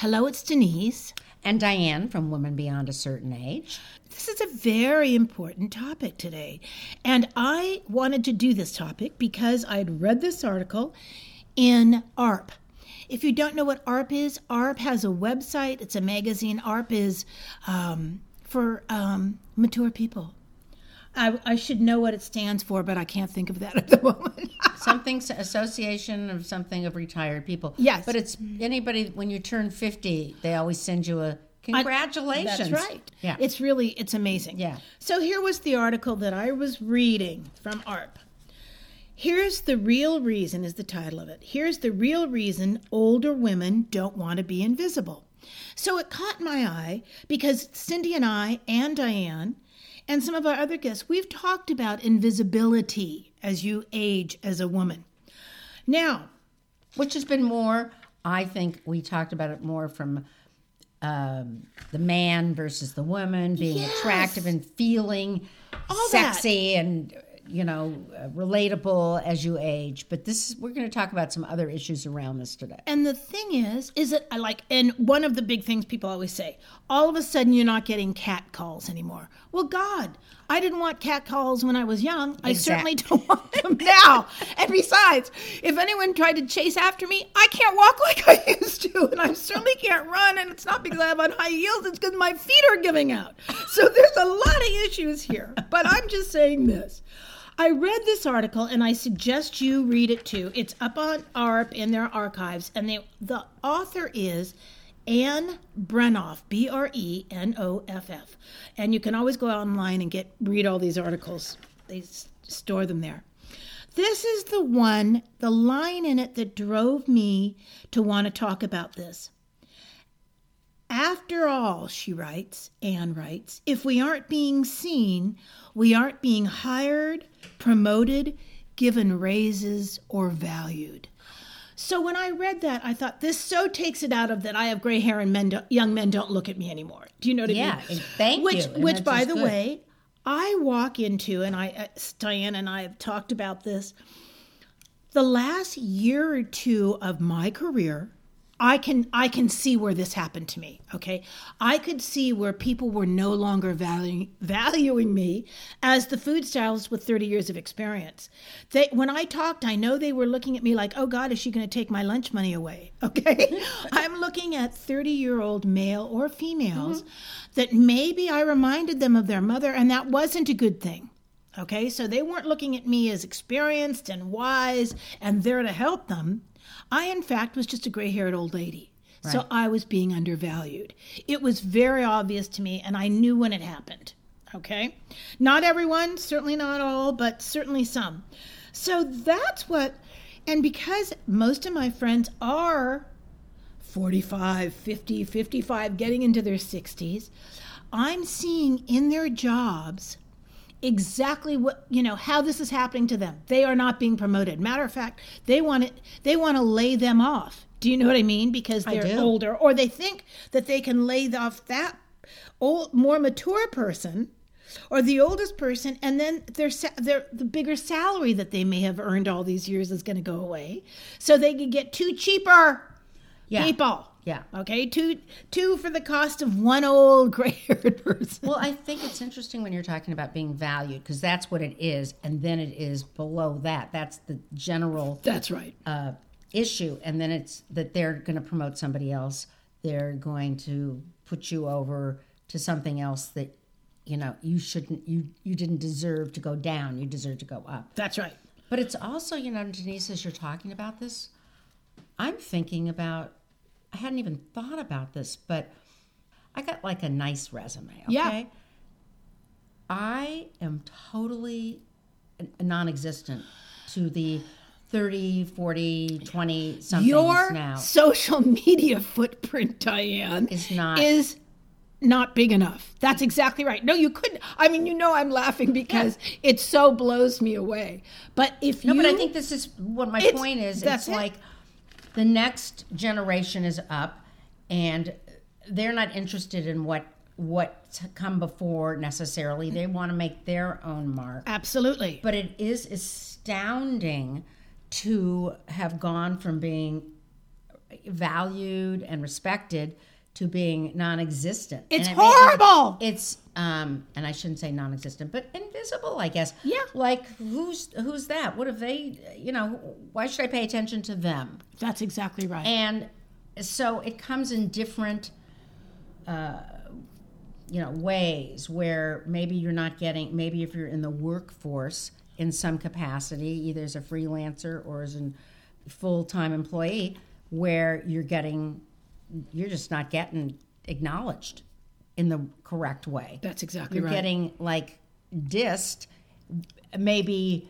Hello, it's Denise. And Diane from Women Beyond a Certain Age. This is a very important topic today. And I wanted to do this topic because I'd read this article in AARP. If you don't know what AARP is, AARP has a website, it's a magazine. AARP is um, for um, mature people. I, I, should know what it stands for, but I can't think of that at the moment. something association of something of retired people. Yes, but it's anybody when you turn fifty, they always send you a congratulations. I, that's right. Yeah, it's really it's amazing. Yeah. So here was the article that I was reading from AARP. Here's the real reason is the title of it. Here's the real reason older women don't want to be invisible. So it caught my eye because Cindy and I and Diane and some of our other guests, we've talked about invisibility as you age as a woman. Now, which has been more, I think we talked about it more from um, the man versus the woman being yes. attractive and feeling All sexy that. and you know, uh, relatable as you age. But this is, we're going to talk about some other issues around this today. And the thing is, is that I like, and one of the big things people always say, all of a sudden you're not getting cat calls anymore. Well, God, I didn't want cat calls when I was young. Exactly. I certainly don't want them now. and besides, if anyone tried to chase after me, I can't walk like I used to, and I certainly can't run. And it's not because I have on high heels; it's because my feet are giving out. So there's a lot of issues here. But I'm just saying this. I read this article and I suggest you read it too. It's up on AARP in their archives, and they, the author is Ann Brenoff, B R E N O F F. And you can always go online and get read all these articles. They store them there. This is the one, the line in it that drove me to want to talk about this. After all, she writes, Anne writes, if we aren't being seen, we aren't being hired, promoted, given raises, or valued. So when I read that, I thought this so takes it out of that I have gray hair and men do, young men don't look at me anymore. Do you know what yeah, I mean? Yeah, thank which, you. Which, by the good. way, I walk into, and I, uh, Diane and I have talked about this. The last year or two of my career, I can I can see where this happened to me. Okay, I could see where people were no longer valuing valuing me as the food stylist with 30 years of experience. They when I talked, I know they were looking at me like, "Oh God, is she going to take my lunch money away?" Okay, I'm looking at 30 year old male or females mm-hmm. that maybe I reminded them of their mother, and that wasn't a good thing. Okay, so they weren't looking at me as experienced and wise and there to help them. I, in fact, was just a gray haired old lady. Right. So I was being undervalued. It was very obvious to me, and I knew when it happened. Okay? Not everyone, certainly not all, but certainly some. So that's what, and because most of my friends are 45, 50, 55, getting into their 60s, I'm seeing in their jobs exactly what you know how this is happening to them. They are not being promoted. Matter of fact they want it they want to lay them off. Do you know what i mean? Because they're older or they think that they can lay off that old more mature person or the oldest person and then their their the bigger salary that they may have earned all these years is going to go away. So they can get two cheaper. Yeah. people yeah. Okay. Two two for the cost of one old gray haired person. Well, I think it's interesting when you're talking about being valued because that's what it is, and then it is below that. That's the general. That's right. Uh, issue, and then it's that they're going to promote somebody else. They're going to put you over to something else that you know you shouldn't. You you didn't deserve to go down. You deserve to go up. That's right. But it's also you know Denise, as you're talking about this, I'm thinking about I hadn't even thought about this, but I got like a nice resume. Okay. Yeah. I am totally non existent to the 30, 40, 20 something Your now. social media footprint, Diane, is not is not big enough. That's exactly right. No, you couldn't. I mean, you know, I'm laughing because yeah. it so blows me away. But if you no, you, but I think this is what my point is. It's it. like the next generation is up and they're not interested in what what's come before necessarily. They mm. want to make their own mark. Absolutely. But it is astounding to have gone from being valued and respected to being non-existent. It's it horrible. it's um, and I shouldn't say non-existent, but invisible, I guess. Yeah. Like who's who's that? What have they? You know, why should I pay attention to them? That's exactly right. And so it comes in different, uh, you know, ways where maybe you're not getting. Maybe if you're in the workforce in some capacity, either as a freelancer or as a full-time employee, where you're getting, you're just not getting acknowledged in the correct way. That's exactly right. You're right. getting like dissed, maybe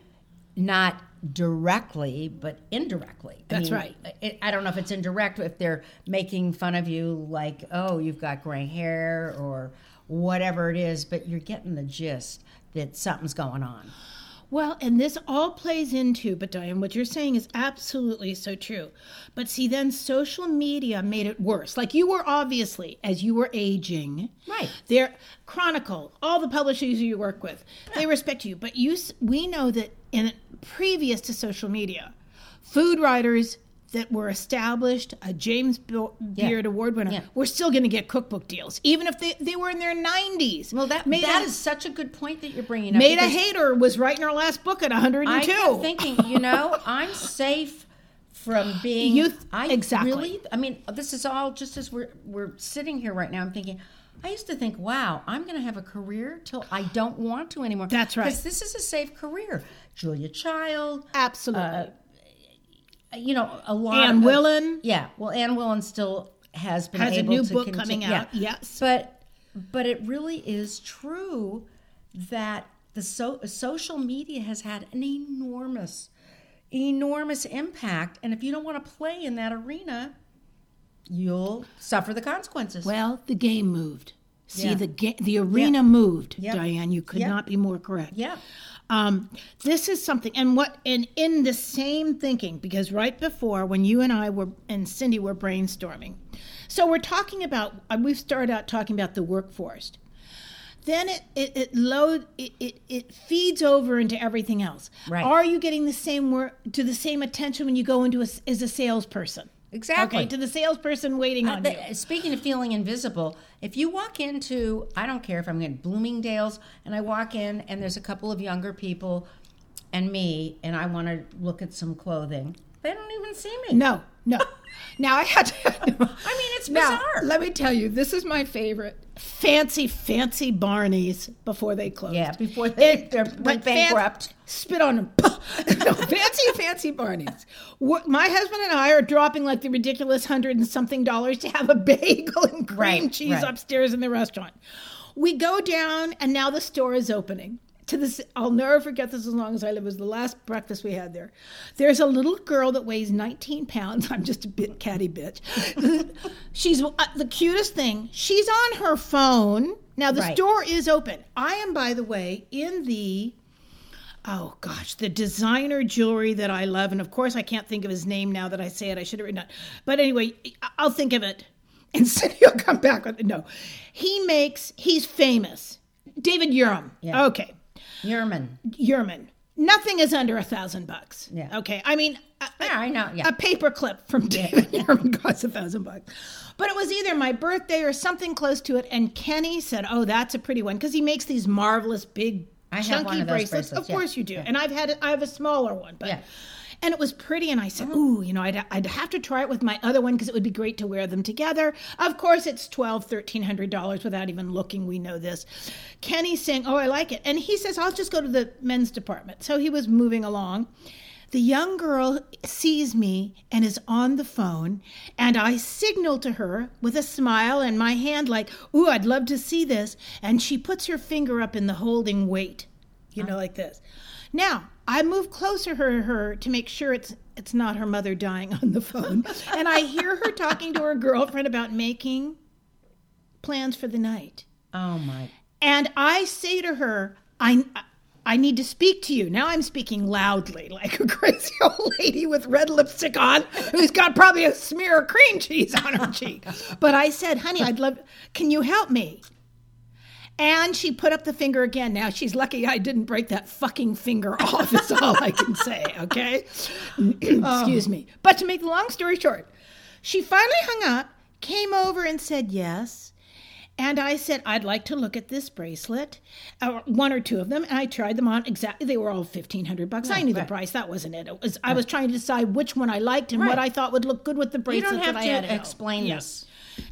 not directly, but indirectly. I That's mean, right. It, I don't know if it's indirect, if they're making fun of you, like, oh, you've got gray hair or whatever it is, but you're getting the gist that something's going on. Well, and this all plays into, but Diane, what you're saying is absolutely so true. But see, then social media made it worse. Like you were obviously, as you were aging, Right. They're Chronicle, all the publishers you work with, they respect you. But you, we know that in previous to social media, food writers that were established, a James Be- Beard Award winner, Yeah. were still going to get cookbook deals, even if they, they were in their 90s. Well, that made that is such a good point that you're bringing up. Maida Heatter was writing her last book at 102. I kept thinking, you know, I'm safe from being Youth- I exactly. Really, I mean, this is all just as we're we're sitting here right now. I'm thinking. I used to think, wow, I'm going to have a career till I don't want to anymore. That's right. Because this is a safe career. Julia Child, uh, Absolutely. You know, a lot. Anne of, Willan Yeah, well, Anne Willan still has been has a new to book conti- coming yeah. out. Yes. But but it really is true that the so, social media has had an enormous enormous impact and if you don't want to play in that arena you'll suffer the consequences. Well, the game moved. See, Yeah. the ga- the arena moved. Yep. Diane, you could Yep. not be more correct. yeah. Um, this is something, and what, and in the same thinking, because right before when you and I were and Cindy were brainstorming, so we're talking about uh, we've started out talking about the workforce. Then it it, it load it, it it feeds over into everything else. Right. Are you getting the same work to the same attention when you go into a, as a salesperson? Exactly. Okay, to the salesperson waiting on you. Uh, speaking of feeling invisible, if you walk into, I don't care if I'm in Bloomingdale's and I walk in and there's a couple of younger people and me and I want to look at some clothing, they don't even see me. No, no. now I had to. I mean, it's bizarre. Now, bizarre. let me tell you, this is my favorite. Fancy, fancy Barneys before they closed. yeah, before they, It- they're went fan- bankrupt. spit on them. no, fancy, fancy Barneys. My husband and I are dropping like the ridiculous hundred and something dollars to have a bagel and cream Right, cheese right. upstairs in the restaurant. We go down, and now the store is opening. To this, I'll never forget this as long as I live. It was the last breakfast we had there. There's a little girl that weighs 19 pounds. I'm just a bit catty bitch. She's uh, the cutest thing. She's on her phone. Now the Right. store is open. I am, by the way, in the oh gosh, the designer jewelry that I love, and of course I can't think of his name now that I say it. I should have written it. But anyway, I'll think of it, and Cindy will come back with no. He makes. He's famous. David Yurman. Yeah. Okay, Yurman. Yurman. Nothing is under a thousand bucks. Yeah. Okay. I mean, a, Yeah, I know. Yeah. a paper clip from David Yurman costs a thousand bucks. But it was either my birthday or something close to it. And Kenny said, "Oh, that's a pretty one," because he makes these marvelous big I have chunky one of those bracelets. bracelets, Of yeah. course you do. And I've had I have a smaller one, but. Yeah. And it was pretty, and I said, oh. "Ooh, you know, I'd, I'd have to try it with my other one because it would be great to wear them together." Of course, it's twelve, thirteen hundred dollars without even looking. We know this. Kenny's saying, "Oh, I like it," and he says, "I'll just go to the men's department." So he was moving along. The young girl sees me and is on the phone, and I signal to her with a smile and my hand, like, Ooh, I'd love to see this. And she puts her finger up in the holding weight, you know, like this. Now, I move closer to her to make sure it's it's not her mother dying on the phone. and I hear her talking to her girlfriend about making plans for the night. Oh my. And I say to her, I, I need to speak to you. Now I'm speaking loudly, like a crazy old lady with red lipstick on, who's got probably a smear of cream cheese on her cheek. But I said, honey, I'd love, can you help me? And she put up the finger again. Now she's lucky I didn't break that fucking finger off, is all I can say, okay? Excuse me. But to make the long story short, She finally hung up, came over and said yes. And I said, I'd like to look at this bracelet, uh, one or two of them. And I tried them on exactly. They were all 1500 bucks. I knew the price. That wasn't it. it was, I was trying to decide which one I liked and what I thought would look good with the You bracelet don't have that I had to explain Yeah. this.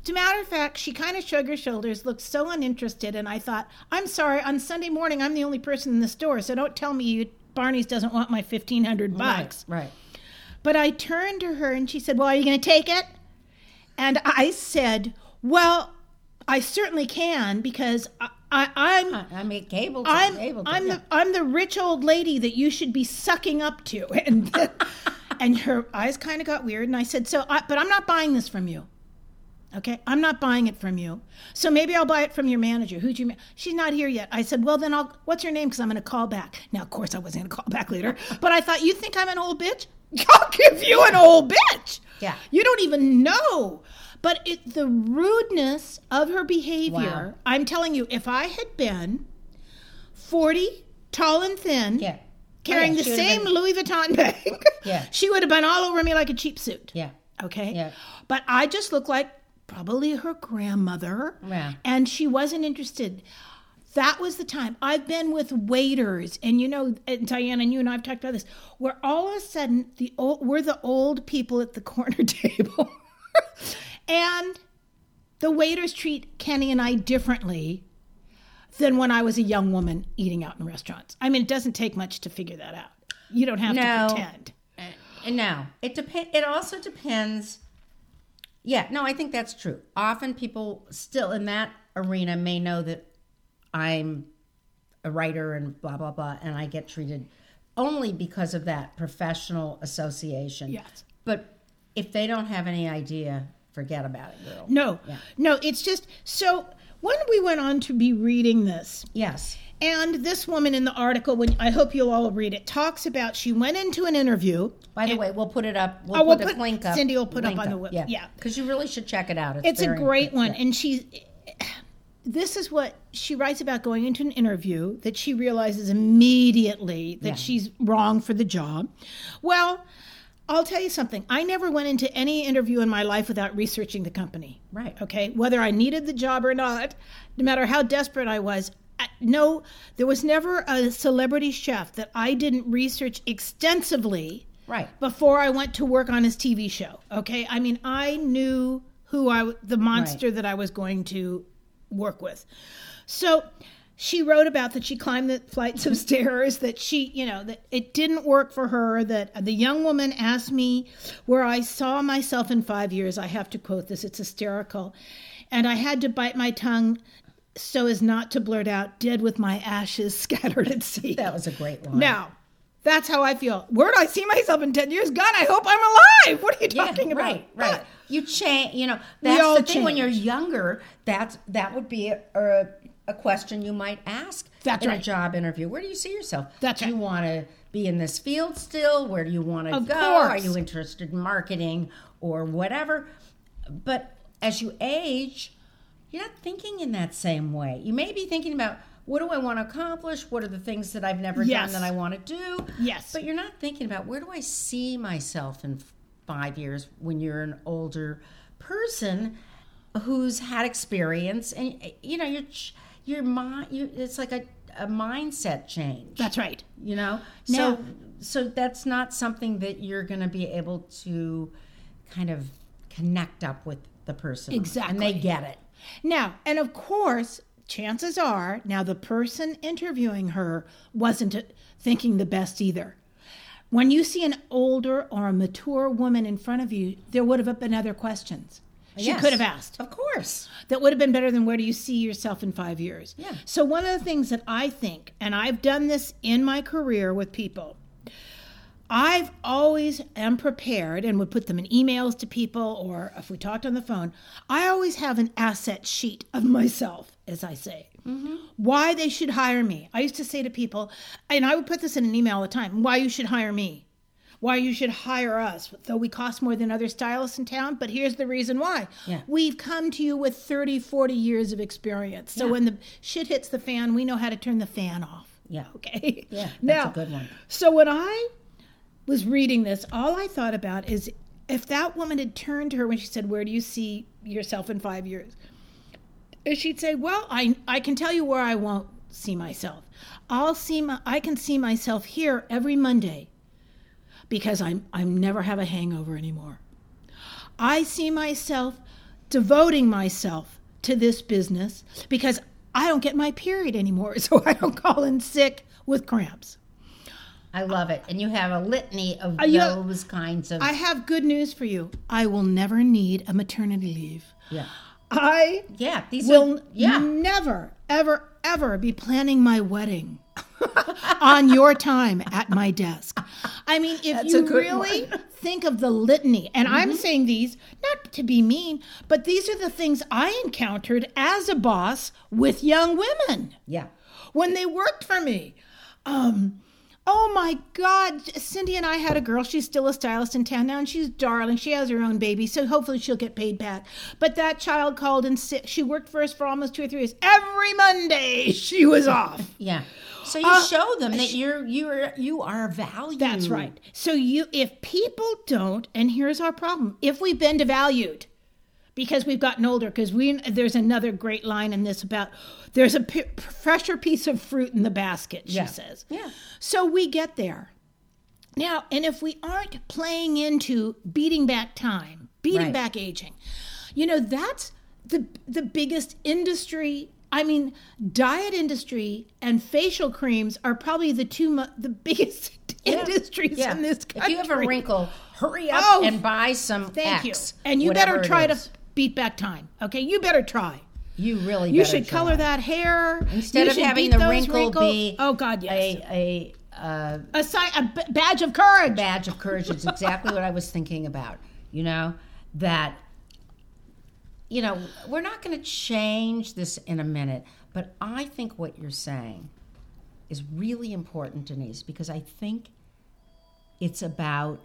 To matter of fact, she kind of shrugged her shoulders, looked so uninterested, and I thought, I'm sorry, on Sunday morning, I'm the only person in the store, so don't tell me you, Barney's doesn't want my 1500 bucks. Right. right. But I turned to her and she said, Well, are you going to take it? And I said, Well, I certainly can because I, I, I'm. I mean, able to. I'm able to. I'm yeah. the I'm the rich old lady that you should be sucking up to, and and her eyes kind of got weird, and I said, so, I, but I'm not buying this from you. Okay, I'm not buying it from you. So maybe I'll buy it from your manager. Who's your? Ma- She's not here yet. I said, well then I'll. What's her name? Because I'm going to call back. Now of course I wasn't going to call back later, but I thought you think I'm an old bitch. I'll give you an old bitch. Yeah. You don't even know. But it, the rudeness of her behavior, Wow. I'm telling you, if I had been 40, tall and thin, Yeah. carrying Oh, yeah, the same been- Louis Vuitton bag, Yeah. she would have been all over me like a cheap suit. Yeah. Okay. Yeah. But I just look like probably her grandmother. Yeah. And she wasn't interested. That was the time. I've been with waiters, and you know, and Diana and you and I have talked about this, where all of a sudden the old, we're the old people at the corner table, and the waiters treat Kenny and I differently than when I was a young woman eating out in restaurants. I mean, it doesn't take much to figure that out. You don't have No. to pretend. Uh, no, it depend. It also depends. Yeah, no, I think that's true. Often people still in that arena may know that I'm a writer and blah blah blah, and I get treated only because of that professional association. Yes. But if they don't have any idea, forget about it, girl. No, no, it's just so when we went on to be reading this, Yes. And this woman in the article, when I hope you'll all read it, talks about she went into an interview. By the way, we'll put it up. We'll Oh, we'll put put- link up. Cindy will put up on the web- Yeah, yeah. because you really should check it out. It's, It's a great one, Yeah. and she. This is what she writes about going into an interview that she realizes immediately that Yeah. she's wrong for the job. Well, I'll tell you something. I never went into any interview in my life without researching the company. Right. Okay. Whether I needed the job or not, no matter how desperate I was, no, there was never a celebrity chef that I didn't research extensively Right. before I went to work on his TV show. Okay, I mean, I knew who I, the monster that I was going to work with. So she wrote about that she climbed the flights of stairs, that she, you know, that it didn't work for her. That the young woman asked me where I saw myself in five years. I have to quote this; it's hysterical, and I had to bite my tongue. So as not to blurt out, dead with my ashes scattered at sea. That was a great one. Now, that's how I feel. Where do I see myself in 10 years? God, I hope I'm alive. What are you Yeah, talking about? right, right. You change. You know, that's the thing. When you're younger, that's that would be a, a, a question you might ask That's in a job interview. Where do you see yourself? That's do you want to be in this field still? Where do you want to go? Are you interested in marketing or whatever? But as you age, you're not thinking in that same way. You may be thinking about what do I want to accomplish? What are the things that I've never Yes. done that I want to do? Yes. But you're not thinking about where do I see myself in five years when you're an older person who's had experience and eh, you know your your mind you, it's like a, a mindset change That's right. you know Now- so so that's not something that you're going to be able to kind of connect up with the person exactly and they get it Now, and of course, chances are now the person interviewing her wasn't thinking the best either. When you see an older or a mature woman in front of you, there would have been other questions she Yes. could have asked. of course that would have been better than where do you see yourself in five years? Yeah. So, one of the things that I think, and I've done this in my career with people, I've always am prepared and would put them in emails to people or if we talked on the phone, I always have an asset sheet of myself, as I say. Mm-hmm. Why they should hire me. I used to say to people, and I would put this in an email all the time, why you should hire me why you should hire us, though we cost more than other stylists in town. But here's the reason why. Yeah. We've come to you with 30, 40 years of experience. So when the shit hits the fan, we know how to turn the fan off. yeah Okay. Yeah, that's Now, a good one. So when I was reading this, all I thought about is if that woman had turned to her when she said, Where do you see yourself in five years? She'd say, Well, I, I can tell you where I won't see myself. I'll see my, I can see myself here every Monday because I'm I never have a hangover anymore. I see myself devoting myself to this business because I don't get my period anymore, so I don't call in sick with cramps. I love it. And you have a litany of you- those kinds of I have good news for you. I will never need a maternity leave. yeah. I Yeah, these will are yeah. never, ever, ever be planning my wedding on your time at my desk. I mean, if That's you really think of the litany, and I'm saying these not to be mean, but these are the things I encountered as a boss with young women Yeah. when they worked for me. Um, oh my God, Cindy and I had a girl. She's still a stylist in town now, and she's darling. She has her own baby, so hopefully she'll get paid back. But that child called in sick. She worked for us for almost two or three years. Every Monday she was off. Yeah. So you Uh, show them that you're you're you are valued. That's right. So you, if people don't, and here's our problem: if we've been devalued because we've gotten older, because we there's another great line in this about there's a p- fresher piece of fruit in the basket. She Yeah. says. Yeah. So we get there. Now, and if we aren't playing into beating back time, beating Right. back aging, you know, that's the the biggest industry. I mean, diet industry and facial creams are probably the two mo- the biggest industries Yeah. in this country. If you have a wrinkle, hurry up Oh, and buy some thank X, you. And you better try to. Beat back time. Okay, you better try. You really You should color that hair instead You of having the wrinkle wrinkles. be oh God, yes, a a uh, a, sign, a b- badge of courage. badge of courage. It's exactly what I was thinking about. You know that. You know, we're not going to change this in a minute, but I think what you're saying is really important, Denise, because I think it's about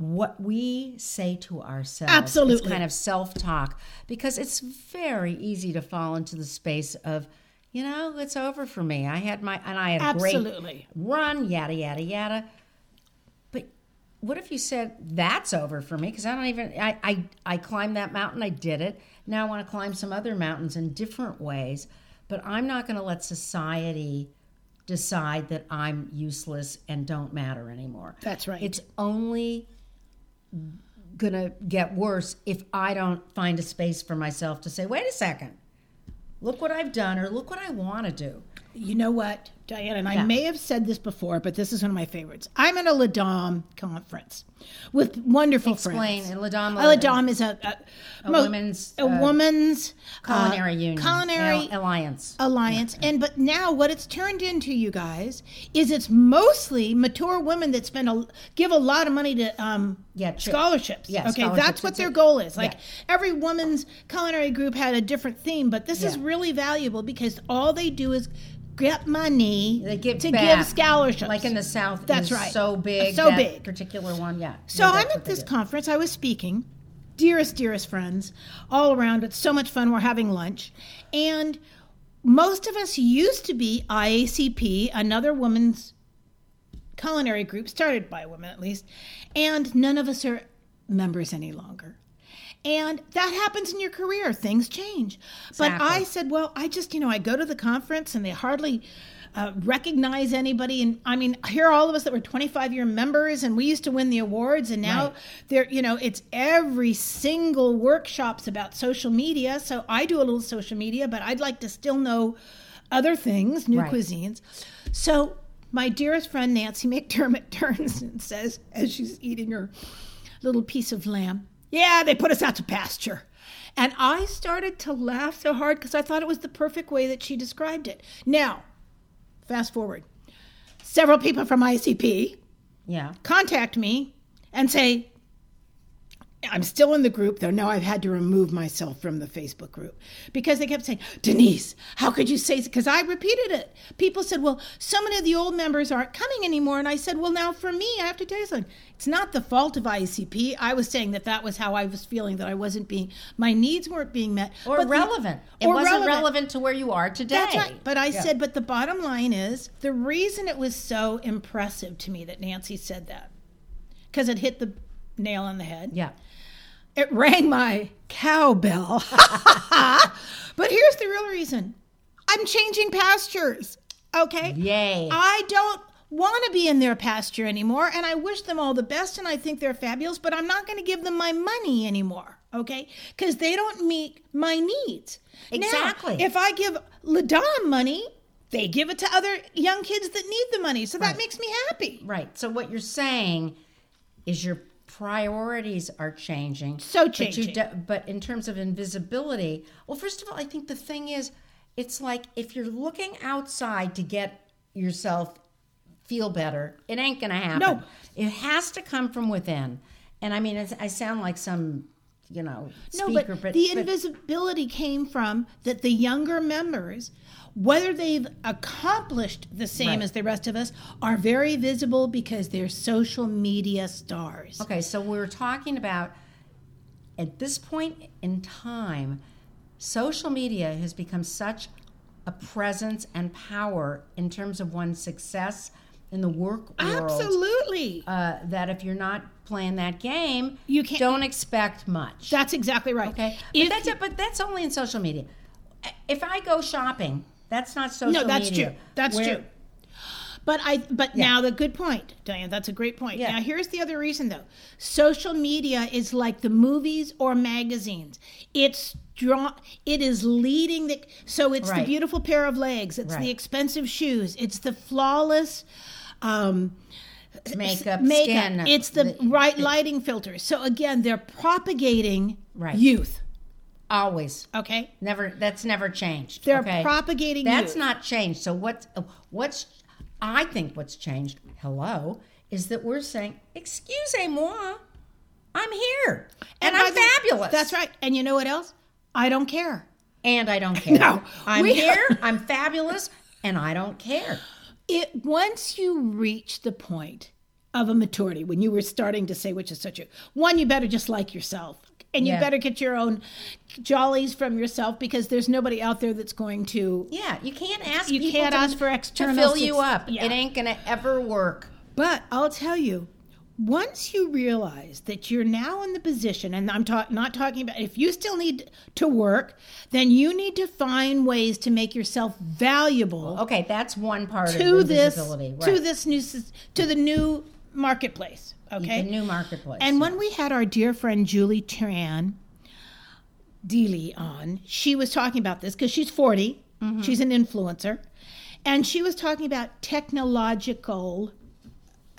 what we say to ourselves. Absolutely. It's kind of self talk because it's very easy to fall into the space of, you know, it's over for me. I had my, and I had a great run, yada, yada, yada. But what if you said, that's over for me? Because I don't even, I, I, I climbed that mountain, I did it. Now I want to climb some other mountains in different ways, but I'm not going to let society decide that I'm useless and don't matter anymore. That's right. It's only going to get worse if I don't find a space for myself to say, wait a second, look what I've done or look what I want to do. You know what, Diane, and I may have said this before, but this is one of my favorites. I'm at a LADOM conference with wonderful Explain. friends. And LADOM, A LADOM is a, a, A women's, a uh, woman's uh, culinary union, culinary Al- alliance. alliance and but now what it's turned into you guys is it's mostly mature women that spend a give a lot of money to um Yeah, scholarships yeah, okay scholarships. that's what their goal is like yeah. every woman's culinary group had a different theme but this is really valuable because all they do is get money They give to back. give scholarships Like in the South, That's right. So big, So big. particular one, yeah. so Yeah, I'm at this conference. I was speaking. Dearest, dearest friends, all around. It's so much fun. We're having lunch. And most of us used to be IACP, another women's culinary group, started by women at least. And none of us are members any longer. And that happens in your career. Things change. But I said, well, I just, you know, I go to the conference and they hardly uh, recognize anybody. And I mean, here are all of us that were 25 year members and we used to win the awards. And now Right. they're, you know, it's every single workshop's about social media. So I do a little social media, but I'd like to still know other things, new Right. cuisines. So my dearest friend Nancie McDermott turns and says, as she's eating her little piece of lamb, Yeah, they put us out to pasture. And I started to laugh so hard because I thought it was the perfect way that she described it. Now, fast forward. Several people from ICP Yeah. contact me and say, I'm still in the group, though now I've had to remove myself from the Facebook group because they kept saying, Denise, how could you say Because I repeated it. People said, Well, so many of the old members aren't coming anymore. And I said, Well, now for me, I have to tell you something. It's not the fault of ICP. I was saying that that was how I was feeling, that I wasn't being, my needs weren't being met. Or But the- relevant. it or wasn't relevant. relevant to where you are today. That's right. But I Yeah. said, but the bottom line is the reason it was so impressive to me that Nancie said that, because it hit the nail on the head. Yeah. It rang my cowbell. but here's the real reason I'm changing pastures. Okay? Yay. I don't want to be in their pasture anymore, and I wish them all the best, and I think they're fabulous, but I'm not going to give them my money anymore. Okay? Because they don't meet my needs. Exactly. Now, if I give Ladon money, they give it to other young kids that need the money. So that makes me happy. Right. So what you're saying is your priorities are changing. So But, you changing. do- but in terms of invisibility, well, first of all, I think the thing is, it's like if you're looking outside to get yourself feel better, it ain't gonna happen. No. It has to come from within. And I mean, it's, I sound like some, you know, No, speaker, but, the but invisibility came from that the younger members, whether they've accomplished the same Right. as the rest of us, are very visible because they're social media stars. Okay, so we're talking about at this point in time, social media has become such a presence and power in terms of one's success in the work world Absolutely. uh, that if you're not playing that game, You can't- don't expect much. That's exactly right. okay, If but that's but that's only in social media. If I go shopping, that's not social no, that's media. true. That's Where- true. But I but now the good point, Diane, that's a great point. Yeah. Now here's the other reason though. Social media is like the movies or magazines. It's draw it is leading the so it's the beautiful pair of legs, it's Right. the expensive shoes, it's the flawless um Makeup, makeup. skin, It's the, the- right lighting filters. So again, they're propagating Right. youth. Always. Okay? Never. That's never changed. They're okay? propagating That's youth. not changed. So what's what's I think what's changed. Hello, is that we're saying, "Excusez-moi, I'm here and, by I'm the- fabulous." That's right. And you know what else? I don't care. And I don't care. No, I'm here. I'm fabulous, and I don't care. It once you reach the point of a maturity when you were starting to say which is such a one you better just like yourself and you Yeah. better get your own jollies from yourself because there's nobody out there that's going to Yeah, you can't ask. You people can't to, ask for external to fill you up. Yeah. It ain't gonna ever work. but i'll tell you once you realize that you're now in the position and i'm ta- not talking about if you still need to work then you need to find ways to make yourself valuable Okay, that's one part to of this invisibility. to this new to the new marketplace okay the new marketplace. And when we had our dear friend Julie Tran Deely on, she was talking about this because she's 40, Mm-hmm. she's an influencer, and she was talking about technological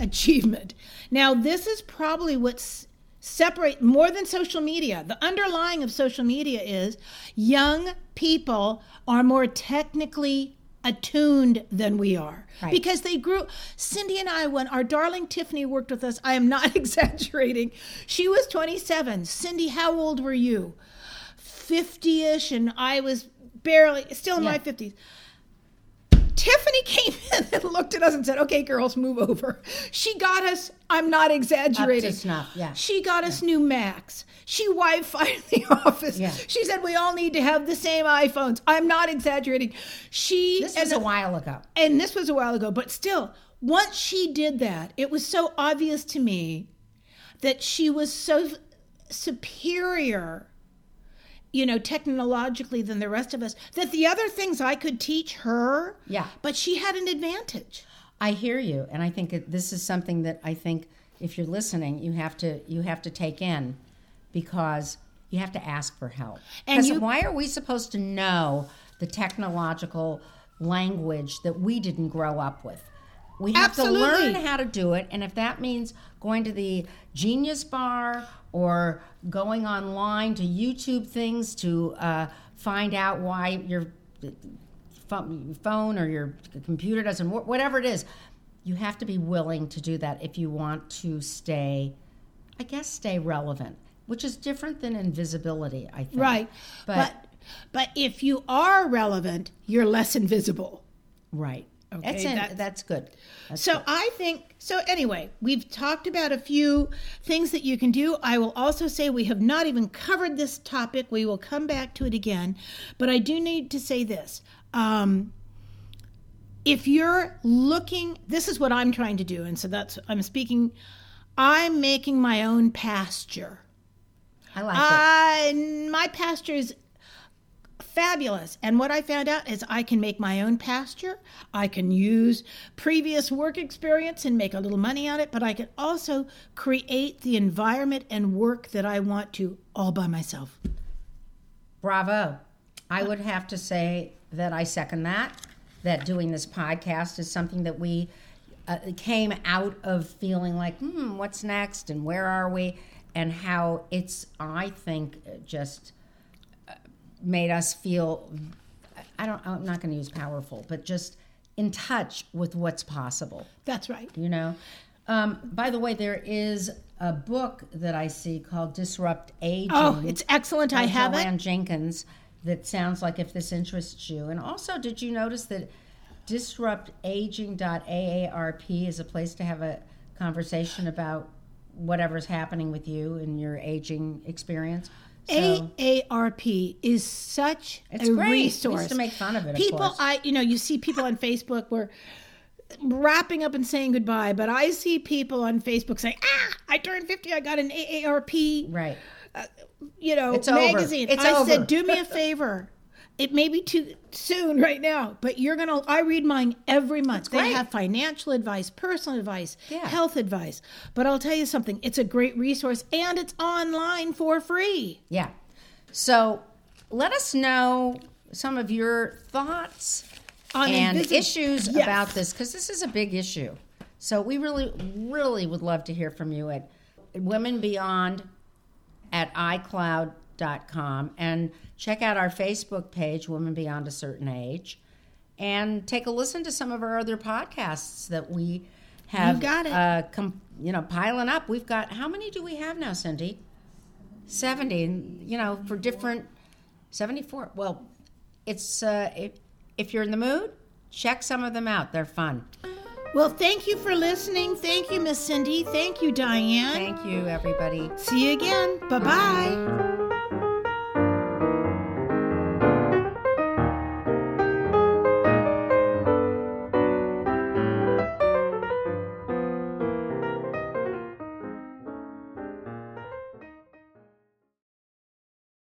achievement. Now, this is probably what's separate more than social media. The underlying of social media is young people are more technically attuned than we are Right. because they grew Cindy and I when our darling Tiffany worked with us I am not exaggerating she was 27 Cindy how old were you 50ish and I was barely still in my 50s Tiffany came in and looked at us and said, "Okay, girls, move over." She got us. I'm not exaggerating. Up to snuff, yeah. She got us new Macs. She Wi-Fi the office. Yeah. She said we all need to have the same iPhones. I'm not exaggerating. She this was a while ago. and this was a while ago, but still, once she did that, it was so obvious to me that she was so superior you know, technologically than the rest of us, that the other things I could teach her, Yeah. but she had an advantage. I hear you, and I think this is something that I think if you're listening, you have to you have to take in because you have to ask for help. And you- why are we supposed to know the technological language that we didn't grow up with? We have to learn how to do it, and if that means going to the Genius Bar or going online to YouTube things to uh, find out why your phone or your computer doesn't work, whatever it is, you have to be willing to do that if you want to stay, I guess, stay relevant, which is different than invisibility, I think. Right. But, But but if you are relevant, you're less invisible. right. Okay, that's, in, that- that's good. That's So good. I think so anyway, we've talked about a few things that you can do. I will also say we have not even covered this topic. We will come back to it again, but I do need to say this. Um, if you're looking, this is what I'm trying to do, and so that's I'm speaking I'm making my own pasture. I like it. I my pasture is fabulous. And what I found out is I can make my own pasture. I can use previous work experience and make a little money on it, but I can also create the environment and work that I want to all by myself. Bravo. I would have to say that I second that, that doing this podcast is something that we uh, came out of feeling like, hmm, what's next and where are we? And how it's, I think, just made us feel, I don't, I'm not going to use powerful, but just in touch with what's possible That's right. you know um, by the way there is a book that i see called disrupt aging Oh, it's excellent. I have it. Jo Ann Jenkins that sounds like if this interests you and also did you notice that disruptaging.aarp is a place to have a conversation about whatever's happening with you in your aging experience so, AARP is such a great. Resource. to make fun of it, of People, course. I you know, you see people on Facebook where wrapping up and saying goodbye, but I see people on Facebook saying, "Ah, I turned fifty. I got an AARP, right you know, It's over. magazine." It's I over. said, "Do me a favor." It may be too soon right now, but you're gonna. I read mine every month. They have financial advice, personal advice, Yeah. health advice. But I'll tell you something. It's a great resource, and it's online for free. Yeah. So let us know some of your thoughts On and invisi- issues Yes. about this because this is a big issue. So we really, really would love to hear from you at Women Beyond at iCloud.com and check out our Facebook page, Women Beyond a Certain Age, and take a listen to some of our other podcasts that we have. You got it. Uh, com- you know, piling up. We've got how many do we have now, Cindy? 70 and you know for different 74 well it's uh if, if you're in the mood check some of them out they're fun Well, thank you for listening. Thank you, Miss Cindy. Thank you, Diane. thank you everybody See you again. Bye bye.